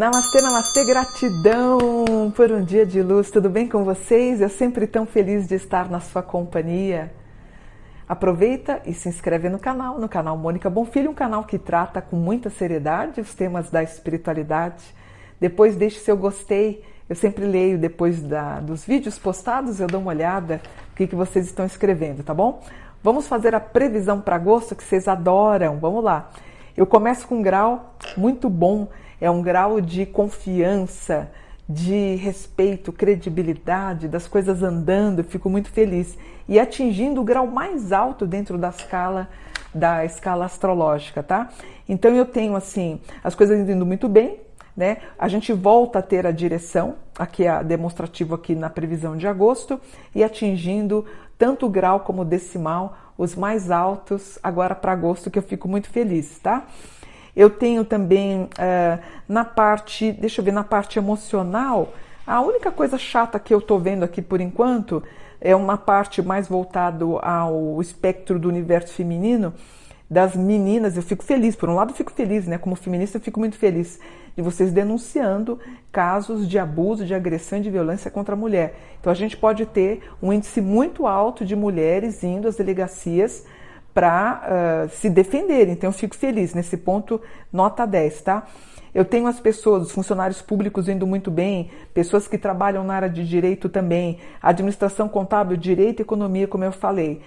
Namastê, namastê, gratidão por um dia de luz. Tudo bem com vocês? Eu sempre tão feliz de estar na sua companhia. Aproveita e se inscreve no canal, no canal Mônica Bonfilho, um canal que trata com muita seriedade os temas da espiritualidade. Depois deixe seu gostei. Eu sempre leio depois da, dos vídeos postados, eu dou uma olhada o que, que vocês estão escrevendo, tá bom? Vamos fazer a previsão para agosto que vocês adoram. Vamos lá. Eu começo com um grau muito bom é um grau de confiança, de respeito, credibilidade, das coisas andando, fico muito feliz. E atingindo o grau mais alto dentro da escala da escala astrológica, tá? Então eu tenho assim, as coisas indo muito bem, né? A gente volta a ter a direção, aqui a demonstrativo aqui na previsão de agosto e atingindo tanto o grau como decimal, os mais altos agora para agosto que eu fico muito feliz, tá? Eu tenho também uh, na parte, deixa eu ver, na parte emocional, a única coisa chata que eu estou vendo aqui por enquanto é uma parte mais voltado ao espectro do universo feminino, das meninas. Eu fico feliz, por um lado, eu fico feliz, né? Como feminista, eu fico muito feliz de vocês denunciando casos de abuso, de agressão e de violência contra a mulher. Então, a gente pode ter um índice muito alto de mulheres indo às delegacias para uh, se defenderem. Então eu fico feliz nesse ponto, nota 10, tá? Eu tenho as pessoas, os funcionários públicos indo muito bem, pessoas que trabalham na área de direito também, administração contábil, direito e economia, como eu falei.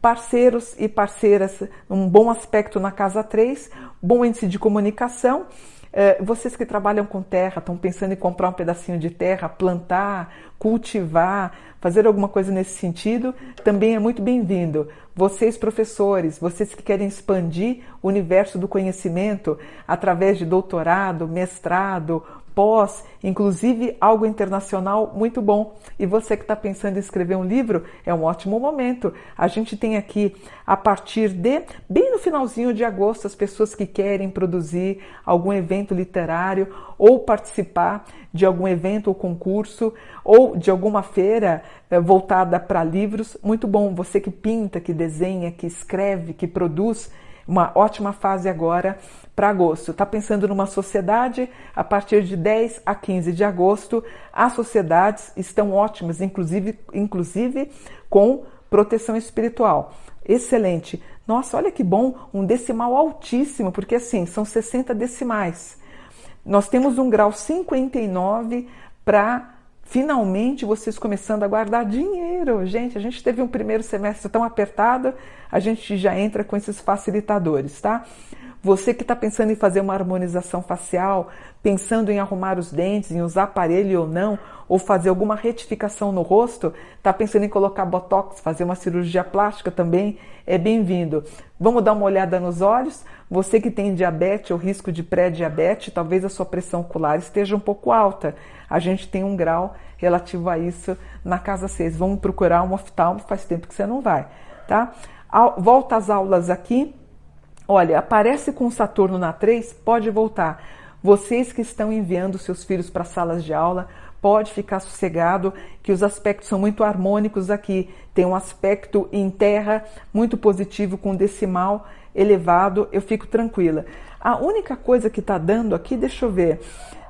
Parceiros e parceiras, um bom aspecto na casa 3, bom índice de comunicação. Uh, vocês que trabalham com terra, estão pensando em comprar um pedacinho de terra, plantar, cultivar, fazer alguma coisa nesse sentido, também é muito bem-vindo. Vocês, professores, vocês que querem expandir o universo do conhecimento através de doutorado, mestrado, pós, inclusive algo internacional muito bom. E você que está pensando em escrever um livro, é um ótimo momento. A gente tem aqui, a partir de, bem no finalzinho de agosto, as pessoas que querem produzir algum evento literário ou participar de algum evento ou concurso ou de alguma feira eh, voltada para livros, muito bom. Você que pinta, que desenha, que escreve, que produz, uma ótima fase agora para agosto. Está pensando numa sociedade? A partir de 10 a 15 de agosto, as sociedades estão ótimas, inclusive, inclusive com proteção espiritual. Excelente. Nossa, olha que bom, um decimal altíssimo, porque assim, são 60 decimais. Nós temos um grau 59 para finalmente vocês começando a guardar dinheiro. Gente, a gente teve um primeiro semestre tão apertado, a gente já entra com esses facilitadores, tá? Você que está pensando em fazer uma harmonização facial, pensando em arrumar os dentes, em usar aparelho ou não, ou fazer alguma retificação no rosto, está pensando em colocar botox, fazer uma cirurgia plástica também, é bem-vindo. Vamos dar uma olhada nos olhos. Você que tem diabetes ou risco de pré-diabetes, talvez a sua pressão ocular esteja um pouco alta. A gente tem um grau relativo a isso na casa 6. Vamos procurar um oftalmo, faz tempo que você não vai, tá? Volta às aulas aqui. Olha, aparece com Saturno na 3, pode voltar. Vocês que estão enviando seus filhos para salas de aula, pode ficar sossegado que os aspectos são muito harmônicos aqui. Tem um aspecto em terra muito positivo com decimal elevado, eu fico tranquila. A única coisa que está dando aqui, deixa eu ver,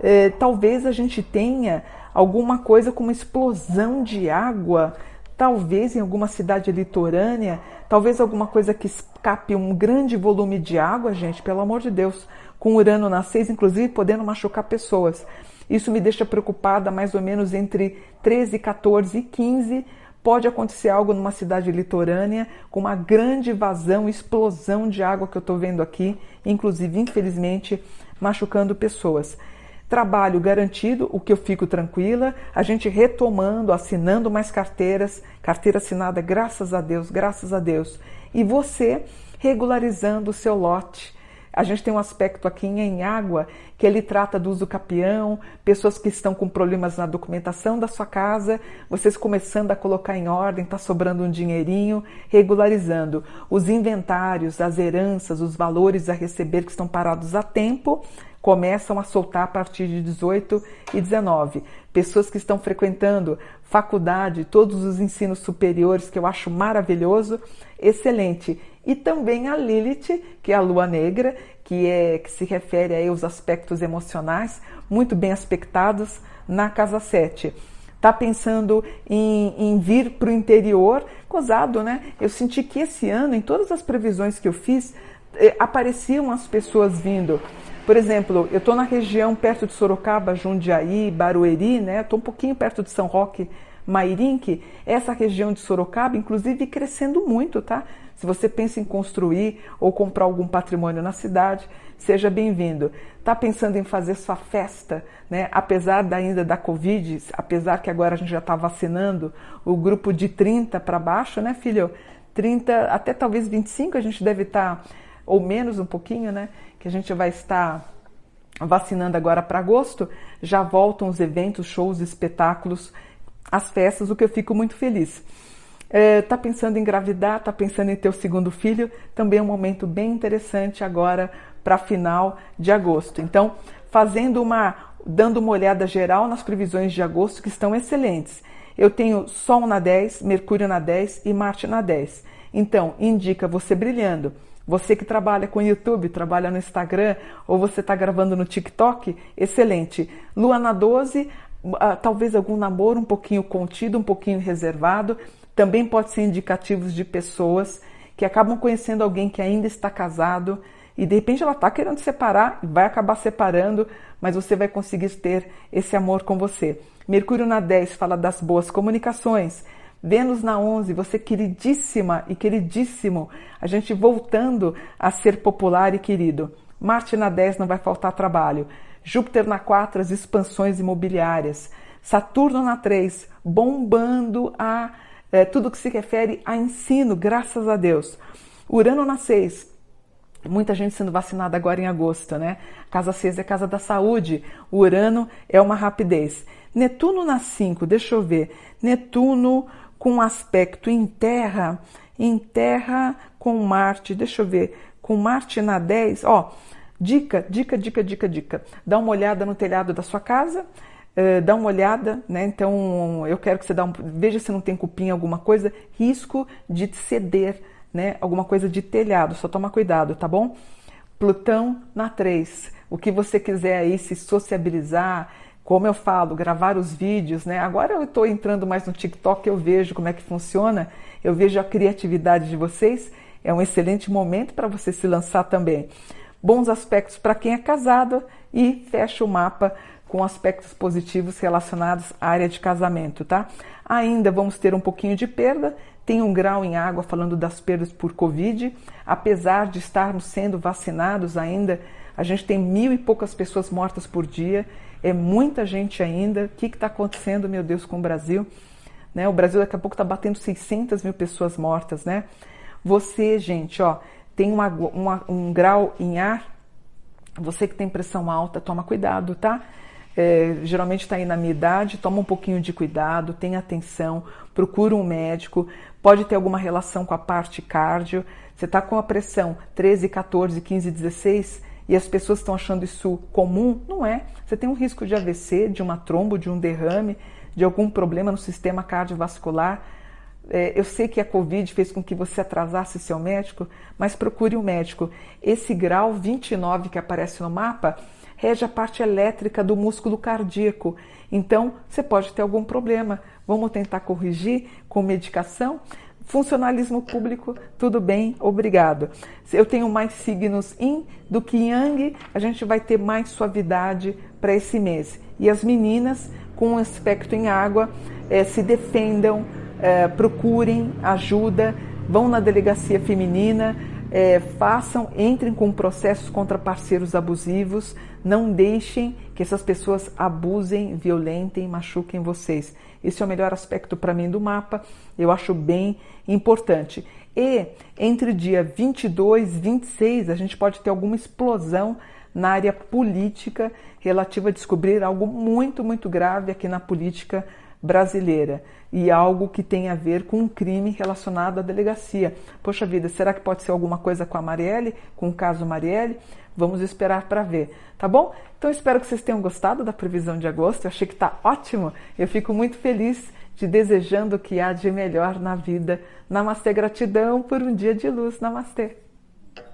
é, talvez a gente tenha alguma coisa como explosão de água talvez em alguma cidade litorânea, talvez alguma coisa que escape um grande volume de água, gente, pelo amor de Deus, com Urano na 6, inclusive podendo machucar pessoas. Isso me deixa preocupada mais ou menos entre 13, 14 e 15. Pode acontecer algo numa cidade litorânea com uma grande vazão, explosão de água que eu estou vendo aqui, inclusive, infelizmente, machucando pessoas. Trabalho garantido, o que eu fico tranquila, a gente retomando, assinando mais carteiras, carteira assinada, graças a Deus, graças a Deus. E você regularizando o seu lote. A gente tem um aspecto aqui em água que ele trata do uso capião, pessoas que estão com problemas na documentação da sua casa, vocês começando a colocar em ordem, está sobrando um dinheirinho, regularizando os inventários, as heranças, os valores a receber que estão parados a tempo, começam a soltar a partir de 18 e 19. Pessoas que estão frequentando faculdade, todos os ensinos superiores, que eu acho maravilhoso, excelente. e também a Lilith, que é a lua negra, que, é, que se refere aí aos aspectos emocionais, muito bem aspectados na casa 7. Tá pensando em, em vir para o interior? Cosado, né? Eu senti que esse ano, em todas as previsões que eu fiz, eh, apareciam as pessoas vindo. Por exemplo, eu estou na região perto de Sorocaba, Jundiaí, Barueri, né? Estou um pouquinho perto de São Roque, Mairinque, essa região de Sorocaba, inclusive crescendo muito, tá? Se você pensa em construir ou comprar algum patrimônio na cidade, seja bem-vindo. Tá pensando em fazer sua festa, né? Apesar da, ainda da Covid, apesar que agora a gente já está vacinando o grupo de 30 para baixo, né, filho? 30 até talvez 25 a gente deve estar, tá, ou menos um pouquinho, né? Que a gente vai estar vacinando agora para agosto, já voltam os eventos, shows, espetáculos as festas, o que eu fico muito feliz. É, tá pensando em engravidar, tá pensando em ter o segundo filho, também é um momento bem interessante agora para final de agosto. Então, fazendo uma, dando uma olhada geral nas previsões de agosto que estão excelentes. Eu tenho Sol na 10, Mercúrio na 10 e Marte na 10. Então, indica você brilhando. Você que trabalha com YouTube, trabalha no Instagram ou você está gravando no TikTok, excelente. Lua na 12, uh, talvez algum namoro um pouquinho contido, um pouquinho reservado, também pode ser indicativos de pessoas que acabam conhecendo alguém que ainda está casado e de repente ela está querendo separar vai acabar separando, mas você vai conseguir ter esse amor com você. Mercúrio na 10 fala das boas comunicações. Vênus na 11, você queridíssima e queridíssimo, a gente voltando a ser popular e querido. Marte na 10 não vai faltar trabalho. Júpiter na 4, as expansões imobiliárias. Saturno na 3, bombando a é, tudo que se refere a ensino, graças a Deus. Urano na 6, muita gente sendo vacinada agora em agosto, né? Casa 6 é casa da saúde, o Urano é uma rapidez. Netuno na 5, deixa eu ver. Netuno com aspecto em terra, em terra com Marte, deixa eu ver, com Marte na 10, ó, Dica, dica, dica, dica, dica. Dá uma olhada no telhado da sua casa, uh, dá uma olhada, né? Então eu quero que você dá um, veja se não tem cupim alguma coisa, risco de ceder, né? Alguma coisa de telhado, só toma cuidado, tá bom? Plutão na 3. O que você quiser aí se sociabilizar, como eu falo, gravar os vídeos, né? Agora eu estou entrando mais no TikTok, eu vejo como é que funciona, eu vejo a criatividade de vocês. É um excelente momento para você se lançar também bons aspectos para quem é casado e fecha o mapa com aspectos positivos relacionados à área de casamento, tá? Ainda vamos ter um pouquinho de perda, tem um grau em água falando das perdas por Covid, apesar de estarmos sendo vacinados ainda, a gente tem mil e poucas pessoas mortas por dia, é muita gente ainda. O que está acontecendo, meu Deus, com o Brasil? Né? O Brasil daqui a pouco está batendo 600 mil pessoas mortas, né? Você, gente, ó, tem uma, uma, um grau em ar, você que tem pressão alta, toma cuidado, tá? É, geralmente está aí na minha idade, toma um pouquinho de cuidado, tenha atenção, procura um médico, pode ter alguma relação com a parte cardio. Você está com a pressão 13, 14, 15, 16 e as pessoas estão achando isso comum, não é. Você tem um risco de AVC, de uma trombo, de um derrame, de algum problema no sistema cardiovascular é, eu sei que a Covid fez com que você atrasasse seu médico, mas procure um médico. Esse grau 29 que aparece no mapa rege a parte elétrica do músculo cardíaco. Então, você pode ter algum problema. Vamos tentar corrigir com medicação? Funcionalismo público, tudo bem, obrigado. Se eu tenho mais signos yin do que yang, a gente vai ter mais suavidade para esse mês. E as meninas com um aspecto em água é, se defendam é, procurem ajuda, vão na delegacia feminina, é, façam, entrem com processos contra parceiros abusivos, não deixem que essas pessoas abusem, violentem, machuquem vocês. Esse é o melhor aspecto para mim do mapa, eu acho bem importante. E entre dia 22 e 26, a gente pode ter alguma explosão na área política relativa a descobrir algo muito, muito grave aqui na política brasileira e algo que tem a ver com um crime relacionado à delegacia. Poxa vida, será que pode ser alguma coisa com a Marielle, com o caso Marielle? Vamos esperar para ver, tá bom? Então espero que vocês tenham gostado da previsão de agosto. Eu achei que está ótimo. Eu fico muito feliz te desejando o que há de melhor na vida. Namastê, gratidão por um dia de luz. Namastê.